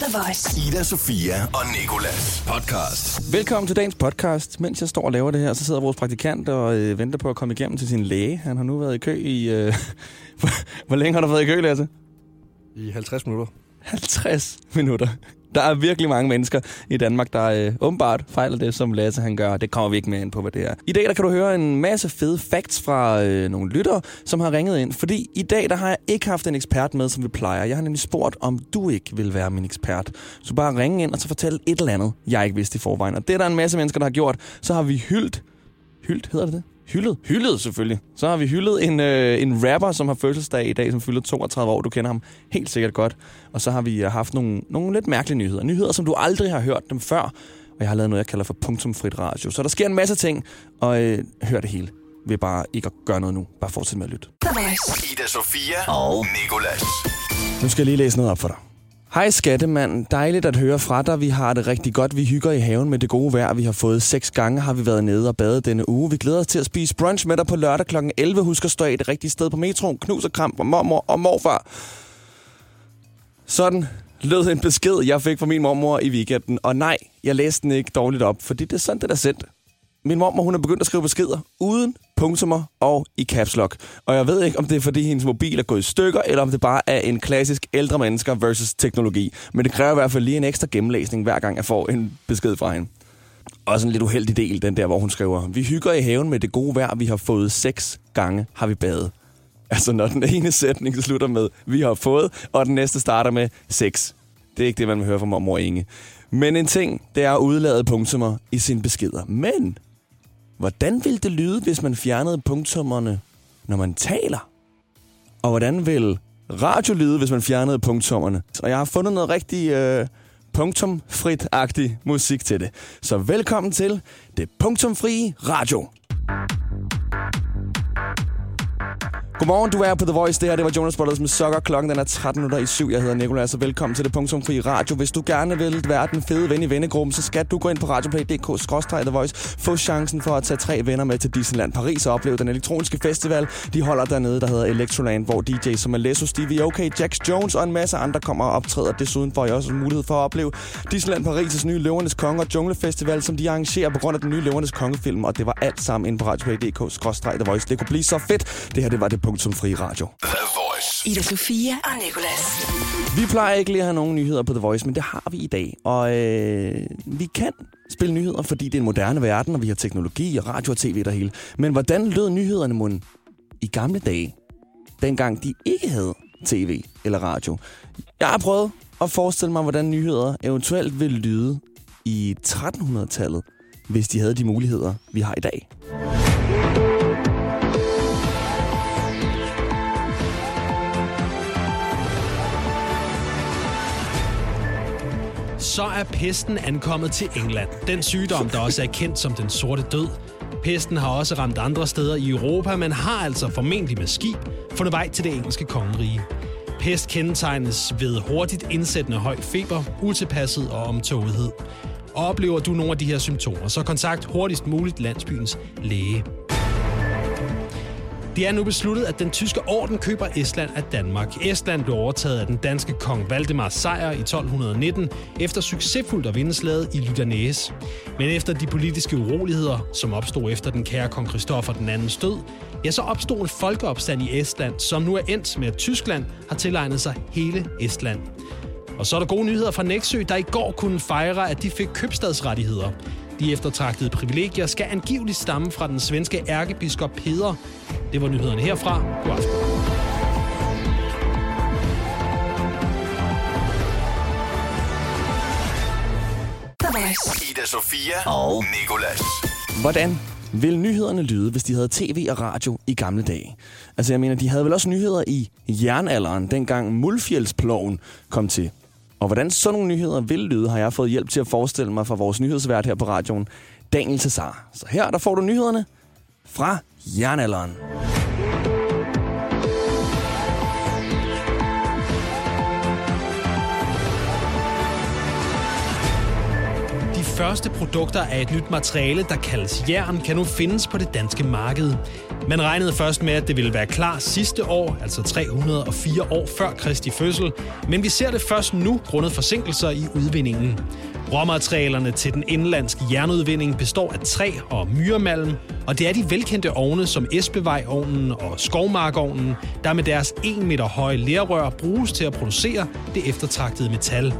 The Voice. Ida, Sofia og Nikolas podcast. Velkommen til dagens podcast. Mens jeg står og laver det her, så sidder vores praktikant og øh, venter på at komme igennem til sin læge. Han har nu været i kø i... Øh, hvor, længe har du været i kø, Lasse? I 50 minutter. 50 minutter. Der er virkelig mange mennesker i Danmark, der øh, åbenbart fejler det, som Lasse han gør. Det kommer vi ikke mere ind på, hvad det er. I dag der kan du høre en masse fede facts fra øh, nogle lyttere, som har ringet ind. Fordi i dag der har jeg ikke haft en ekspert med, som vi plejer. Jeg har nemlig spurgt, om du ikke vil være min ekspert. Så bare ringe ind og så fortælle et eller andet, jeg ikke vidste i forvejen. Og det er der en masse mennesker, der har gjort. Så har vi hyldt... Hyldt, hedder det det? Hyldet? Hyldet selvfølgelig. Så har vi hyldet en, øh, en rapper, som har fødselsdag i dag, som fylder 32 år. Du kender ham helt sikkert godt. Og så har vi øh, haft nogle, nogle lidt mærkelige nyheder. Nyheder, som du aldrig har hørt dem før. Og jeg har lavet noget, jeg kalder for punktumfrit radio. Så der sker en masse ting, og øh, hør det hele. Ved bare ikke at gøre noget nu. Bare fortsæt med at lytte. Ida, Sofia og Nikolas. Nu skal jeg lige læse noget op for dig. Hej skattemand, dejligt at høre fra dig. Vi har det rigtig godt. Vi hygger i haven med det gode vejr. Vi har fået seks gange, har vi været nede og badet denne uge. Vi glæder os til at spise brunch med dig på lørdag kl. 11. Husk at stå i det rigtige sted på metroen. Knus og kram fra mormor og morfar. Sådan lød en besked, jeg fik fra min mormor i weekenden. Og nej, jeg læste den ikke dårligt op, fordi det er sådan, det er sendt. Min mormor, hun er begyndt at skrive beskeder uden punktummer og i caps lock. Og jeg ved ikke, om det er, fordi hendes mobil er gået i stykker, eller om det bare er en klassisk ældre mennesker versus teknologi. Men det kræver i hvert fald lige en ekstra gennemlæsning, hver gang jeg får en besked fra hende. Også en lidt uheldig del, den der, hvor hun skriver, vi hygger i haven med det gode vejr, vi har fået seks gange, har vi badet. Altså, når den ene sætning slutter med, vi har fået, og den næste starter med seks. Det er ikke det, man vil høre fra mormor Inge. Men en ting, det er at udlade punktummer i sine beskeder. Men Hvordan vil det lyde, hvis man fjernede punktummerne, når man taler? Og hvordan vil radio lyde, hvis man fjernede punktummerne? Og jeg har fundet noget rigtig øh, punktumfrit-agtig musik til det. Så velkommen til det punktumfrie radio. Godmorgen, du er på The Voice. Det her det var Jonas Brothers med Sokker. Klokken den er 13 minutter i syv. Jeg hedder Nicolás, og velkommen til det punktumfri radio. Hvis du gerne vil være den fede ven i vennegruppen, så skal du gå ind på radioplay.dk-the voice. Få chancen for at tage tre venner med til Disneyland Paris og opleve den elektroniske festival. De holder dernede, der hedder Electroland, hvor DJ's som Alesso, Stevie OK, Jax Jones og en masse andre kommer og optræder. Desuden får jeg også mulighed for at opleve Disneyland Paris' nye Løvernes Konge og Junglefestival, som de arrangerer på grund af den nye Løvernes Konge-film. Og det var alt sammen inde på radioplay.dk-the voice. Det kunne blive så fedt. Det her, det var det punktumfri radio. The Voice. Ida Sofia og Nikolas. Vi plejer ikke lige at have nogen nyheder på The Voice, men det har vi i dag. Og øh, vi kan spille nyheder, fordi det er en moderne verden, og vi har teknologi og radio og tv og det hele. Men hvordan lød nyhederne mund i gamle dage, dengang de ikke havde tv eller radio? Jeg har prøvet at forestille mig, hvordan nyheder eventuelt ville lyde i 1300-tallet, hvis de havde de muligheder, vi har i dag. Så er pesten ankommet til England. Den sygdom, der også er kendt som den sorte død. Pesten har også ramt andre steder i Europa, men har altså formentlig med skib fundet vej til det engelske kongerige. Pest kendetegnes ved hurtigt indsættende høj feber, utilpasset og omtogethed. Og oplever du nogle af de her symptomer, så kontakt hurtigst muligt landsbyens læge. Det er nu besluttet, at den tyske orden køber Estland af Danmark. Estland blev overtaget af den danske kong Valdemar Sejr i 1219 efter succesfuldt at vinde slaget i Lydanæs. Men efter de politiske uroligheder, som opstod efter den kære kong Christoffer den anden død, ja, så opstod en folkeopstand i Estland, som nu er endt med, at Tyskland har tilegnet sig hele Estland. Og så er der gode nyheder fra Nexø, der i går kunne fejre, at de fik købstadsrettigheder. De eftertragtede privilegier skal angiveligt stamme fra den svenske ærkebiskop Peder. Det var nyhederne herfra. God aften. Ida, Sofia og Nikolas. Hvordan vil nyhederne lyde, hvis de havde tv og radio i gamle dage? Altså, jeg mener, de havde vel også nyheder i jernalderen, dengang Mulfjeldsploven kom til. Og hvordan sådan nogle nyheder vil lyde, har jeg fået hjælp til at forestille mig fra vores nyhedsvært her på radioen, Daniel Cesar. Så her, der får du nyhederne fra jernalderen. første produkter af et nyt materiale, der kaldes jern, kan nu findes på det danske marked. Man regnede først med, at det ville være klar sidste år, altså 304 år før Kristi fødsel, men vi ser det først nu grundet forsinkelser i udvindingen. Råmaterialerne til den indlandske jernudvinding består af træ og myremalm, og det er de velkendte ovne som Espevejovnen og Skovmarkovnen, der med deres 1 meter høje lerrør bruges til at producere det eftertragtede metal.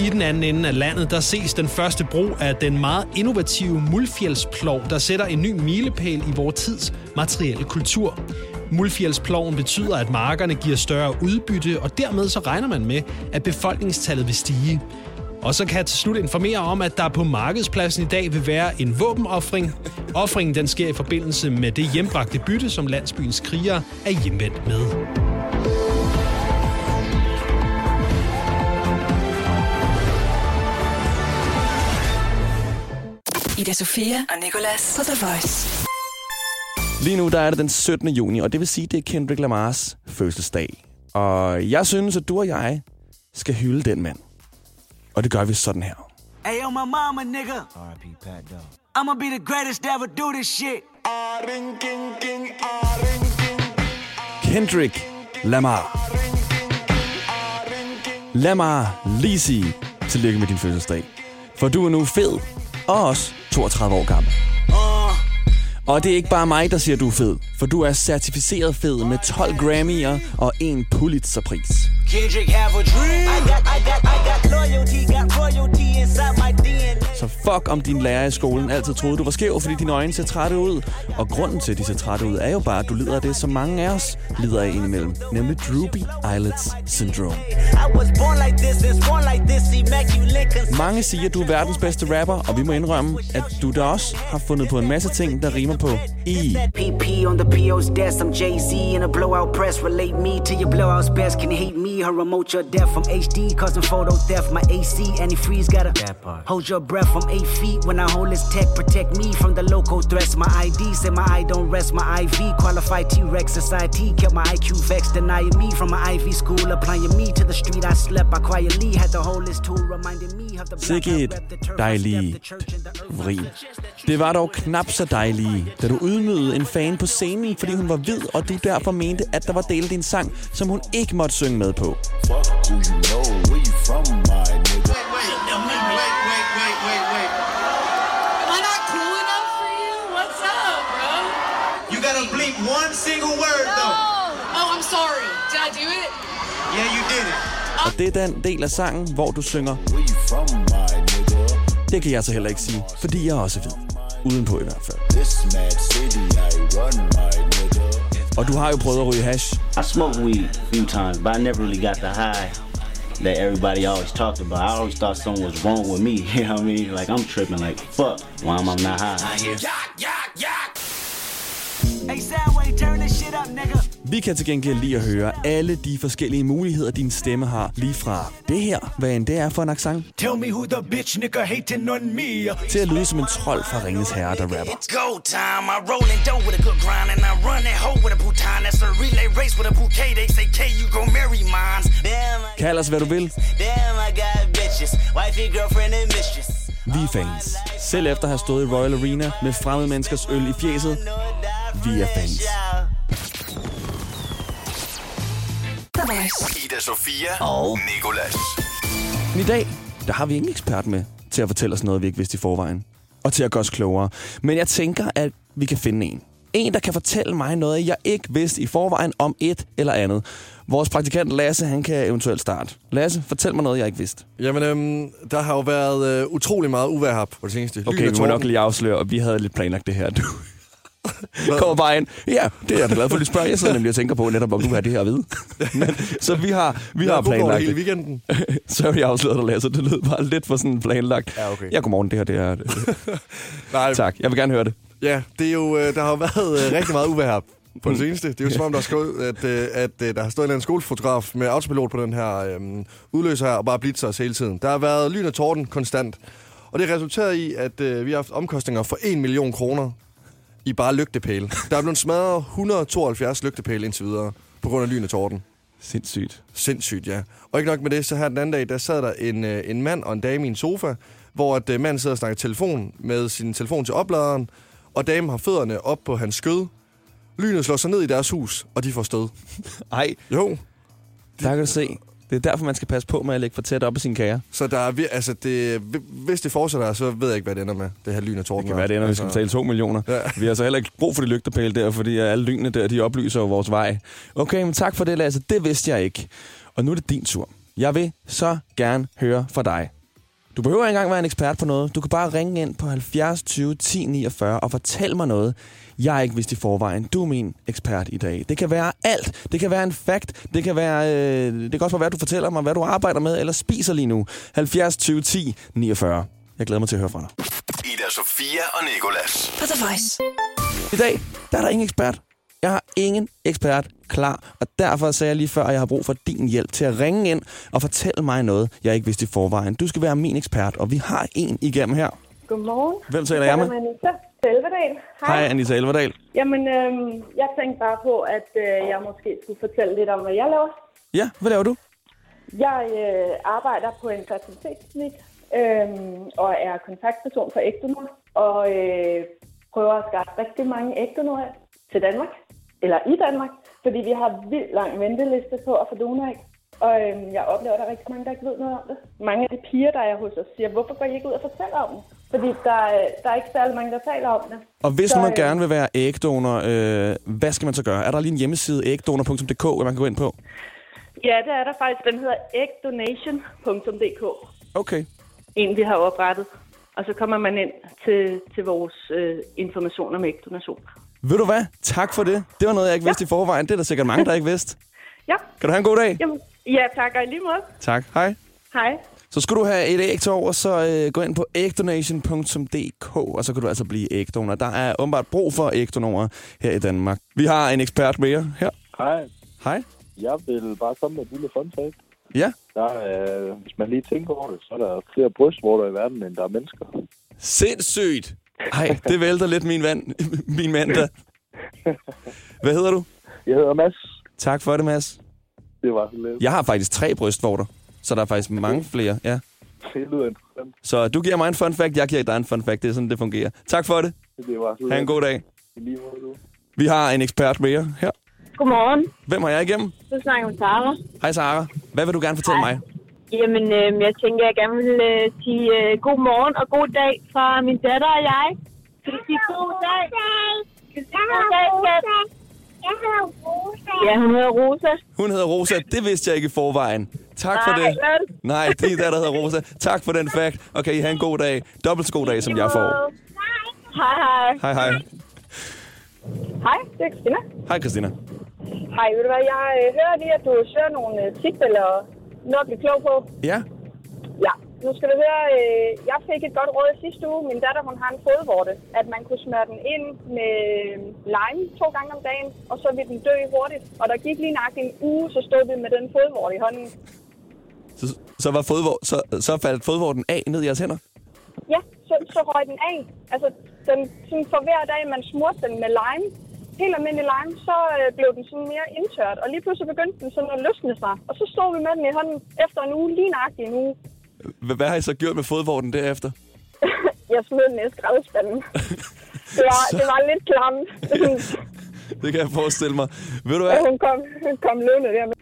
I den anden ende af landet, der ses den første brug af den meget innovative Mulfjeldsplov, der sætter en ny milepæl i vores tids materielle kultur. Mulfjeldsploven betyder, at markerne giver større udbytte, og dermed så regner man med, at befolkningstallet vil stige. Og så kan jeg til slut informere om, at der på markedspladsen i dag vil være en våbenoffring. Offringen den sker i forbindelse med det hjembragte bytte, som landsbyens krigere er hjemvendt med. Ida Sofia og Nicolas på The Voice. Lige nu der er det den 17. juni, og det vil sige, det er Kendrick Lamars fødselsdag. Og jeg synes, at du og jeg skal hylde den mand. Og det gør vi sådan her. Hey, yo, my mama, nigga. R.I.P. Pat Dog. I'ma be the greatest to ever do this shit. Kendrick Lamar. Lamar Lisi. Tillykke med din fødselsdag. For du er nu fed, og også 32 år gammel. Og det er ikke bare mig, der siger, du er fed. For du er certificeret fed med 12 Grammy'er og en Pulitzerpris. Kendrick have a dream. I got, I got, I got loyalty, got royalty inside my DNA. Så fuck om din lærer i skolen altid troede, du var skæv, fordi dine øjne ser trætte ud. Og grunden til, at de ser trætte ud, er jo bare, at du lider af det, som mange af os lider af indimellem. Nemlig droopy eyelids syndrome. Mange siger, at du er verdens bedste rapper, og vi må indrømme, at du da også har fundet på en masse ting, der rimer på I. PP on the PO's desk, I'm Jay-Z in a blowout press. Relate me to your blowout's best. Can hate me? Her remote your death from HD, causing photo theft. My AC, antifreeze got a hold your breath from eight feet. When I hold this tech, protect me from the local threats. My ID say my eye don't rest. My IV qualified T-Rex society kept my IQ vexed, denying me from my Ivy school, applying me to the street. I slept. I quietly had the whole list tool reminding me of the Sikke et dejligt and vrin. Det var dog knap så dejligt, da du ydmygede en fan på scenen, fordi hun var hvid, og du derfor mente, at der var delt en sang, som hun ikke måtte synge med på. Fuck who you know, where you from, my nigga. Wait, wait, wait, wait, wait, wait. Am I not cool enough for you? What's up, bro? You gotta bleep one single word though. Oh, I'm sorry. Did I do it? Yeah, you did it. Og det er den del af sangen, hvor du synger, Where you from, my nigga. det kan jeg så heller ikke sige, fordi jeg også hvid. Udenpå i hvert fald. This mad city, I. Og du har jo prøvet at ryge hash. I smoked weed a few times, but I never really got the high that everybody always talked about. I always thought something was wrong with me. You know what I mean? Like I'm tripping. Like fuck, why am I not high? Hey, Soundwave, turn this shit up, nigga. Vi kan til gengæld lige at høre alle de forskellige muligheder, din stemme har. Lige fra det her, hvad end det er for en accent, Tell me who the bitch nigga hating on me. til at lyde som en trold fra Ringens Herre, der rapper. It's go time. I rolling dough with a good grind, and I run that hoe with a bouton. That's a relay race with a bouquet. They say, K, you go marry mines. Damn, I, Kald os, hvad du vil. damn, I got bitches. Wifey, girlfriend, and mistress. Vi er fans. Selv efter at have stået i Royal Arena med fremmede menneskers øl i fjeset, vi er fans. Voice. Ida Sofia og Nikolas. I dag, der har vi ingen ekspert med til at fortælle os noget, vi ikke vidste i forvejen. Og til at gøre os klogere. Men jeg tænker, at vi kan finde en. En, der kan fortælle mig noget, jeg ikke vidste i forvejen om et eller andet. Vores praktikant Lasse, han kan eventuelt starte. Lasse, fortæl mig noget, jeg ikke vidste. Jamen, øhm, der har jo været øh, utrolig meget uvær her på det seneste. Okay, Lyn og vi må nok lige afsløre, og vi havde lidt planlagt det her. Du kommer bare ind. Ja, det er jeg da glad for, at du spørger. Jeg sidder nemlig og tænker på netop, om du har det her at vide. Men, så vi har, vi har planlagt hele det. weekenden. Sorry, jeg afslørede dig, Lasse. Det lød bare lidt for sådan planlagt. Ja, okay. Ja, godmorgen, det her, det er... Nej, tak, jeg vil gerne høre det. Ja, det er jo, øh, der har jo været øh, rigtig meget uvær her på det seneste. Det er jo som om, der, er skrevet, at, øh, at øh, der har stået en eller anden skolefotograf med autopilot på den her øh, udløser her, og bare blitzer os hele tiden. Der har været lyn og torden konstant. Og det resulterer i, at øh, vi har haft omkostninger for 1 million kroner i bare lygtepæle. Der er blevet smadret 172 lygtepæle indtil videre på grund af lyn og torden. Sindssygt. Sindssygt, ja. Og ikke nok med det, så her den anden dag, der sad der en, øh, en mand og en dame i en sofa hvor at, øh, manden sidder og snakker telefon med sin telefon til opladeren, og damen har fødderne op på hans skød. Lynet slår sig ned i deres hus, og de får stød. Ej, Jo, der kan du se. Det er derfor, man skal passe på med at lægge for tæt op af sine kager. så der er, altså det, hvis det fortsætter, så ved jeg ikke, hvad det ender med, det her lyn og torden. Det kan være, det ender, vi skal betale 2 millioner. Ja. Vi har altså heller ikke brug for de lygtepæle der, fordi alle lynene der, de oplyser jo vores vej. Okay, men tak for det, Lasse. Det vidste jeg ikke. Og nu er det din tur. Jeg vil så gerne høre fra dig. Du behøver ikke engang være en ekspert på noget. Du kan bare ringe ind på 70 20 10 49 og fortælle mig noget, jeg ikke vidste i forvejen. Du er min ekspert i dag. Det kan være alt. Det kan være en fact. Det kan, være, øh, det kan også være, at du fortæller mig, hvad du arbejder med eller spiser lige nu. 70 20 10 49. Jeg glæder mig til at høre fra dig. Ida Sofia og Nikolas. På The Voice. I dag, der er der ingen ekspert. Jeg har ingen ekspert klar, og derfor sagde jeg lige før, at jeg har brug for din hjælp til at ringe ind og fortælle mig noget, jeg ikke vidste i forvejen. Du skal være min ekspert, og vi har en igennem her. Godmorgen. Hvem taler jeg med? Anita Selverdal. Hej, Anita Elverdal. Jamen, øhm, jeg tænkte bare på, at øh, jeg måske skulle fortælle lidt om, hvad jeg laver. Ja, hvad laver du? Jeg øh, arbejder på en fertilitetsklinik øhm, og er kontaktperson for ægdonor og øh, prøver at skaffe rigtig mange ægdonorer til Danmark, eller i Danmark, fordi vi har vildt lang venteliste på at få donoræg. Og øhm, jeg oplever, at der er rigtig mange, der ikke ved noget om det. Mange af de piger, der er hos os, siger, hvorfor går I ikke ud og fortæller om det? Fordi der, er- der er ikke særlig mange, der taler om det. Og hvis Så, man øh, gerne vil være ægdonor, øh, hvad skal man så gøre? Er der lige en hjemmeside, ægdonor.dk, hvor man kan gå ind på? Ja, det er der faktisk. Den hedder eggdonation.dk. Okay. En, vi har oprettet. Og så kommer man ind til, til vores øh, information om ægdonation. Ved du hvad? Tak for det. Det var noget, jeg ikke vidste i forvejen. Det er der sikkert mange, der ikke vidste. Ja, Kan du have en god dag? jamen, ja tak. Og lige måde. Tak. Hej. Hej. Så skulle du have et æg til over, så øh, gå ind på ægdonation.dk, og så kan du altså blive ægdonor. Der er åbenbart brug for ægdonorer her i Danmark. Vi har en ekspert mere her. Hej, Hej. jeg vil bare komme med et lille fun fact. Ja. Der er, hvis man lige tænker over det, så er der flere brystvorter i verden, end der er mennesker. Sindssygt. Ej, det vælter lidt min, vand, min mand der. Hvad hedder du? Jeg hedder Mads. Tak for det, Mads. Det var så lidt. Jeg har faktisk tre brystvorter, så der er faktisk mange flere. Ja. Det lyder interessant. Så du giver mig en fun fact, jeg giver dig en fun fact. Det er sådan, det fungerer. Tak for det. Det var så Ha' en god dag. Lige måde, du. Vi har en ekspert mere her. Godmorgen. Hvem har jeg igennem? Du snakker med Sara. Hej Sara. Hvad vil du gerne fortælle mig? Jamen, øh, jeg tænker, jeg gerne vil øh, sige øh, god morgen og god dag fra min datter og jeg. Skal du sige god dag? Skal du sige god dag, skat? Jeg hedder Rosa. Ja, hun hedder Rosa. Hun hedder Rosa. Det vidste jeg ikke i forvejen. Tak for Nej, det. vel? Nej, det er der, der hedder Rosa. Tak for den fact. Okay, I have en god dag. Dobbelt så god dag, som jeg får. Hej, hej. Hej, hej. Hej, det er Christina. Hej, Christina. Hej, ved du hvad, jeg øh, hører lige, at du søger nogle øh, tips eller noget at blive klog på. Ja. Ja, nu skal du høre, øh, jeg fik et godt råd sidste uge. Min datter, hun har en fodvorte, at man kunne smøre den ind med lime to gange om dagen, og så ville den dø hurtigt. Og der gik lige nok en uge, så stod vi med den fodvorte i hånden. Så, så, var fodvor, så, så faldt fodvorten af ned i jeres hænder? Ja, så, så røg den af. Altså, den, sådan for hver dag, man smurte den med lime, helt almindelig lime, så øh, blev den sådan mere indtørt. Og lige pludselig begyndte den sådan at løsne sig. Og så stod vi med den i hånden efter en uge, lige nøjagtigt en uge. Hvad, har I så gjort med fodvorten derefter? Jeg smed den i skraldespanden. det, var, det var lidt klamt. Det kan jeg forestille mig. Ved du hvad? hun kom, hun kom løbende der med.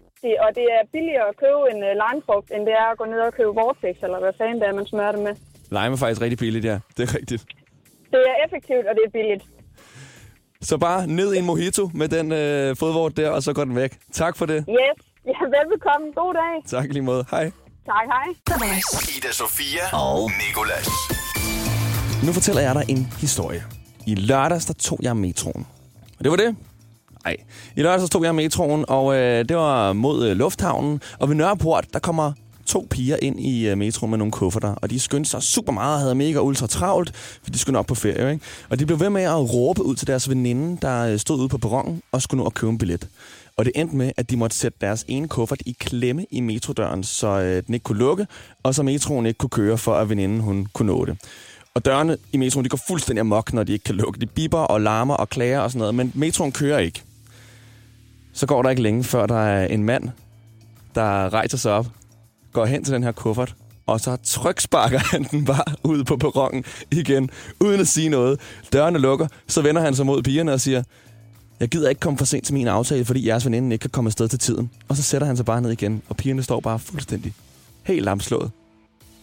Og det er billigere at købe en uh, limefrugt, end det er at gå ned og købe Vortex, eller hvad fanden det er, man smører det med. Lime er faktisk rigtig billigt, ja. Det er rigtigt. Det er effektivt, og det er billigt. Så bare ned i en mojito med den øh, fodvort der, og så går den væk. Tak for det. Yes. Ja, velbekomme. God dag. Tak lige måde. Hej. Tak, hej. Ida Sofia og Nikolas. Nu fortæller jeg dig en historie. I lørdags, der tog jeg metroen. Og det var det. Nej. I lørdags, der tog jeg metroen, og øh, det var mod øh, lufthavnen. Og ved Nørreport, der kommer to piger ind i øh, metro med nogle kufferter. Og de skyndte sig super meget og havde mega ultra travlt, for de skulle op på ferie. Ikke? Og de blev ved med at råbe ud til deres veninde, der øh, stod ude på perronen og skulle nå at købe en billet. Og det endte med, at de måtte sætte deres ene kuffert i klemme i metrodøren, så øh, den ikke kunne lukke, og så metroen ikke kunne køre, for at veninden hun kunne nå det. Og dørene i metroen, de går fuldstændig amok, når de ikke kan lukke. De biber og larmer og klager og sådan noget, men metroen kører ikke. Så går der ikke længe, før der er en mand, der rejser sig op, går hen til den her kuffert og så tryksparker han den bare ud på perronen igen, uden at sige noget. Dørene lukker, så vender han sig mod pigerne og siger, jeg gider ikke komme for sent til min aftale, fordi jeres veninde ikke kan komme afsted til tiden. Og så sætter han sig bare ned igen, og pigerne står bare fuldstændig helt lamslået.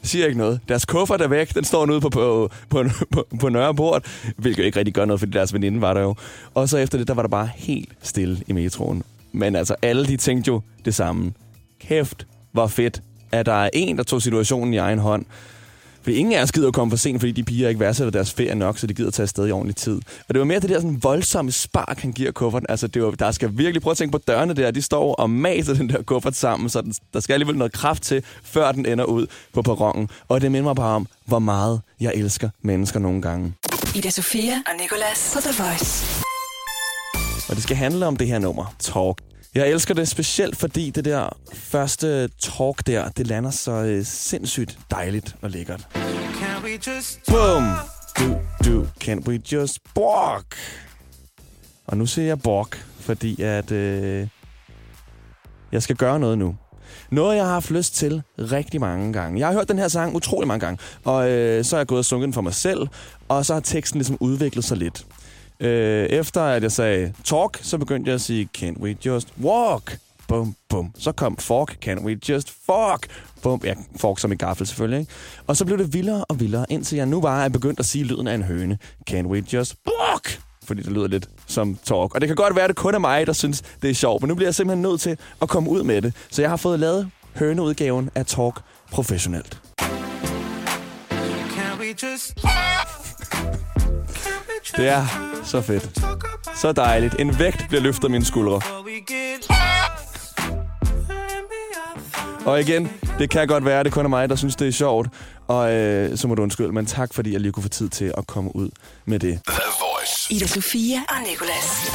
Siger ikke noget. Deres kuffert er væk. Den står nu ude på, på, på, på, på Nørreport, hvilket jo ikke rigtig gør noget, fordi deres veninde var der jo. Og så efter det, der var der bare helt stille i metroen. Men altså, alle de tænkte jo det samme. Kæft, hvor fedt, at der er en, der tog situationen i egen hånd. Fordi ingen af os gider at komme for sent, fordi de piger ikke værdsætter deres ferie nok, så de gider tage afsted i ordentlig tid. Og det var mere det der sådan voldsomme spark, han giver kufferten. Altså, det var, der skal virkelig prøve at tænke på dørene der. De står og maser den der kuffert sammen, så den, der skal alligevel noget kraft til, før den ender ud på perronen. Og det minder mig bare om, hvor meget jeg elsker mennesker nogle gange. Ida Sofia og Nicolas på The Voice. Og det skal handle om det her nummer, Talk. Jeg elsker det specielt, fordi det der første talk der, det lander så øh, sindssygt dejligt og lækkert. Boom! Du, du, can we just bork? Og nu siger jeg bork, fordi at øh, jeg skal gøre noget nu. Noget, jeg har haft lyst til rigtig mange gange. Jeg har hørt den her sang utrolig mange gange, og øh, så er jeg gået og sunget den for mig selv, og så har teksten ligesom udviklet sig lidt. Øh, efter at jeg sagde talk, så begyndte jeg at sige, can we just walk? Bum, bum. Så kom fork, can we just fork? Bum, ja, fork som i gaffel selvfølgelig, ikke? Og så blev det vildere og vildere, indtil jeg nu bare er begyndt at sige lyden af en høne. Can we just walk? Fordi det lyder lidt som talk. Og det kan godt være, at det kun er mig, der synes, det er sjovt. Men nu bliver jeg simpelthen nødt til at komme ud med det. Så jeg har fået lavet høneudgaven af talk professionelt. Det er så fedt. Så dejligt. En vægt bliver løftet af mine skuldre. Og igen, det kan godt være, at det kun er mig, der synes, det er sjovt. Og øh, så må du undskylde, men tak, fordi jeg lige kunne få tid til at komme ud med det. Ida Sofia og Nicolas.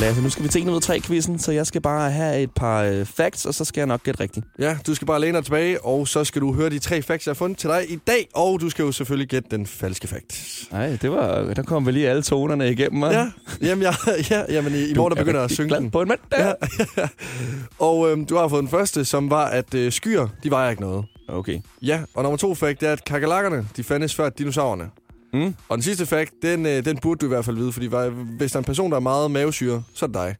Lasse, nu skal vi til 1 ud af 3 quizzen, så jeg skal bare have et par øh, facts, og så skal jeg nok gætte rigtigt. Ja, du skal bare læne dig tilbage, og så skal du høre de tre facts, jeg har fundet til dig i dag. Og du skal jo selvfølgelig gætte den falske fact. Nej, det var, der kom vel lige alle tonerne igennem, hva'? Ja, jamen, jeg, ja, jamen i, i morgen der begynder jeg at synge den. På en mandag. Ja, ja. Og øhm, du har fået den første, som var, at øh, skyer, de vejer ikke noget. Okay. Ja, og nummer to fact, det er, at kakalakkerne, de fandtes før dinosaurerne. Mm. Og den sidste fact, den, øh, den burde du i hvert fald vide, fordi hvis der er en person, der er meget mavesyre, så er det dig.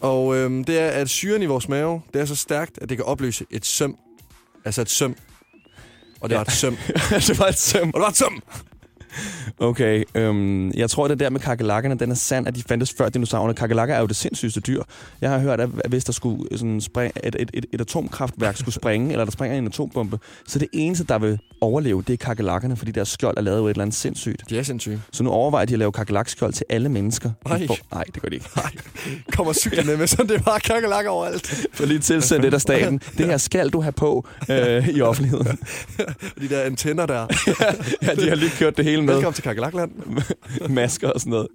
Og øhm, det er, at syren i vores mave, det er så stærkt, at det kan opløse et søm. Altså et søm. Og det Ja. var et søm. det var et søm. Og det var et søm! Okay, øhm, jeg tror, det der med kakelakkerne, den er sand, at de fandtes før dinosaurerne. Kakelakker er jo det sindssygste dyr. Jeg har hørt, at hvis der skulle sådan spring, et, et, et, et atomkraftværk skulle springe, eller der springer en atombombe, så det eneste, der vil overleve, det er kakelakkerne, fordi deres skjold er lavet af et eller andet sindssygt. De er sindssyge. Så nu overvejer de at lave kakelakskjold til alle mennesker. Nej. For, nej, det gør de ikke. Kommer cyklerne med, sådan det er bare kakalakker overalt. For lige tilsendt det af staten. Det her skal du have på øh, i offentligheden. De der antenner der. ja, de har lige kørt det hele med. Velkommen til Kakelakland. Masker og sådan noget.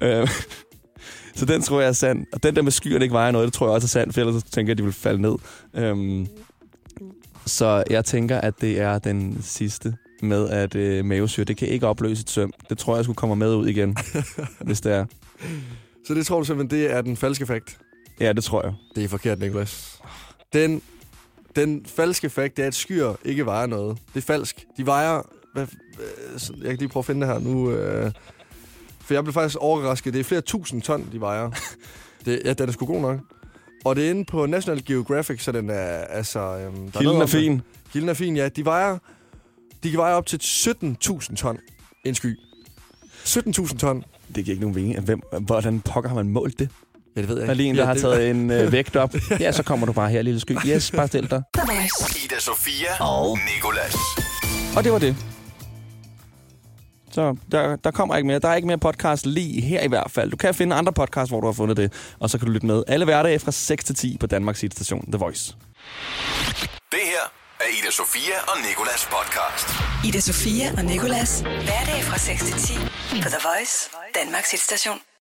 øh, så den tror jeg er sand. Og den der med skyerne ikke vejer noget, det tror jeg også er sandt, for ellers tænker jeg, at de vil falde ned. Øhm, så jeg tænker, at det er den sidste med, at øh, mavesyre, det kan ikke opløse et søm. Det tror jeg skulle komme med ud igen, hvis det er. Så det tror du simpelthen, det er den falske fakt? Ja, det tror jeg. Det er forkert, Nicolas. Den, den falske fakt, det er, at skyer ikke vejer noget. Det er falsk. De vejer... Hvad, øh, jeg kan lige prøve at finde det her nu. Øh, for jeg blev faktisk overrasket. Det er flere tusind ton, de vejer. Det, ja, den er sgu god nok. Og det er inde på National Geographic, så den er... Altså, øhm, der Kilden er det. fin. Kilden er fin, ja. De vejer, de kan veje op til 17.000 ton en sky. 17.000 ton. Det giver ikke nogen mening. Hvem, hvordan pokker har man målt det? Ja, det ved jeg Der er lige en, der Ja, har det- taget en øh, vægt op. Ja, så kommer du bare her, lille sky. Yes, bare stil dig. Ida Sofia og Nicolas. Og det var det. Så der, der kommer ikke mere. Der er ikke mere podcast lige her i hvert fald. Du kan finde andre podcasts, hvor du har fundet det. Og så kan du lytte med alle hverdage fra 6 til 10 på Danmarks station The Voice. Det her er Ida Sofia og Nicolas podcast. Ida Sofia og Nicolas. Hverdag fra 6 til 10 på The Voice. Danmarks hitstation.